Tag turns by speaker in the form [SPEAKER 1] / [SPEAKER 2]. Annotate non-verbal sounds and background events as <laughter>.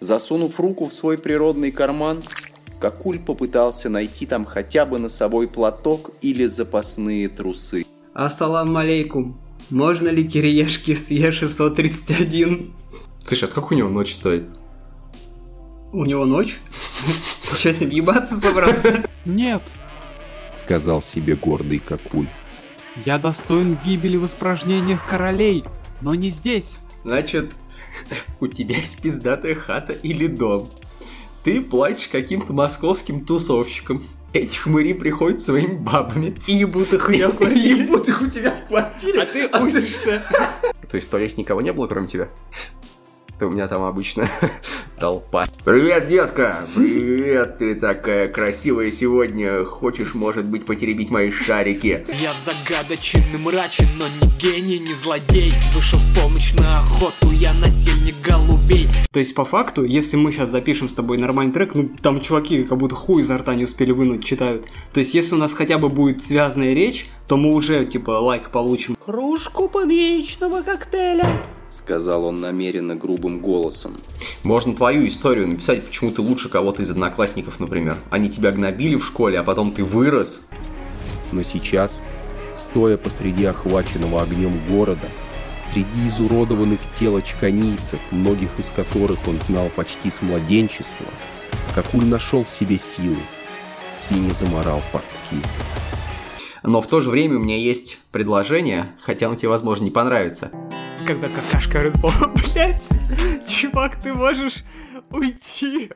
[SPEAKER 1] Засунув руку в свой природный карман, Какуль попытался найти там хотя бы носовой платок или запасные трусы.
[SPEAKER 2] Ассалам алейкум. Можно ли кириешки с Е631?
[SPEAKER 3] Слушай, а сколько у него ночь стоит?
[SPEAKER 2] У него ночь? <laughs> Ты что, с ним ебаться собрался?
[SPEAKER 4] Нет,
[SPEAKER 5] сказал себе гордый Какуль.
[SPEAKER 4] я достоин гибели в испражнениях королей, но не здесь.
[SPEAKER 3] Значит, <laughs> у тебя есть пиздатая хата или дом. Ты платишь каким-то московским тусовщикам. Эти хмыри приходят своими бабами.
[SPEAKER 2] И ебут их у тебя в
[SPEAKER 3] И <laughs>
[SPEAKER 2] квартире.
[SPEAKER 3] ебут их у тебя в квартире.
[SPEAKER 2] А ты учишься. <laughs>
[SPEAKER 3] То есть в туалете никого не было, кроме тебя? То у меня там обычно <laughs> толпа. Привет, детка! Привет, ты такая красивая сегодня. Хочешь, может быть, потеребить мои шарики?
[SPEAKER 6] Я загадочен и мрачен, но не гений, не злодей Вышел в полночь на охоту, я насильник голубей
[SPEAKER 2] То есть, по факту, если мы сейчас запишем с тобой нормальный трек, ну, там чуваки как будто хуй изо рта не успели вынуть, читают. То есть, если у нас хотя бы будет связанная речь, то мы уже, типа, лайк получим.
[SPEAKER 1] «Кружку подвечного коктейля», — сказал он намеренно грубым голосом.
[SPEAKER 3] Можно твою историю написать, почему ты лучше кого-то из одноклассников, например. Они тебя гнобили в школе, а потом ты вырос.
[SPEAKER 5] Но сейчас, стоя посреди охваченного огнем города, среди изуродованных тел очканийцев, многих из которых он знал почти с младенчества, Какуль нашел в себе силы и не заморал портки.
[SPEAKER 3] Но в то же время у меня есть предложение, хотя оно тебе, возможно, не понравится.
[SPEAKER 2] Когда какашка Bull, <laughs> блять, чувак, ты можешь уйти.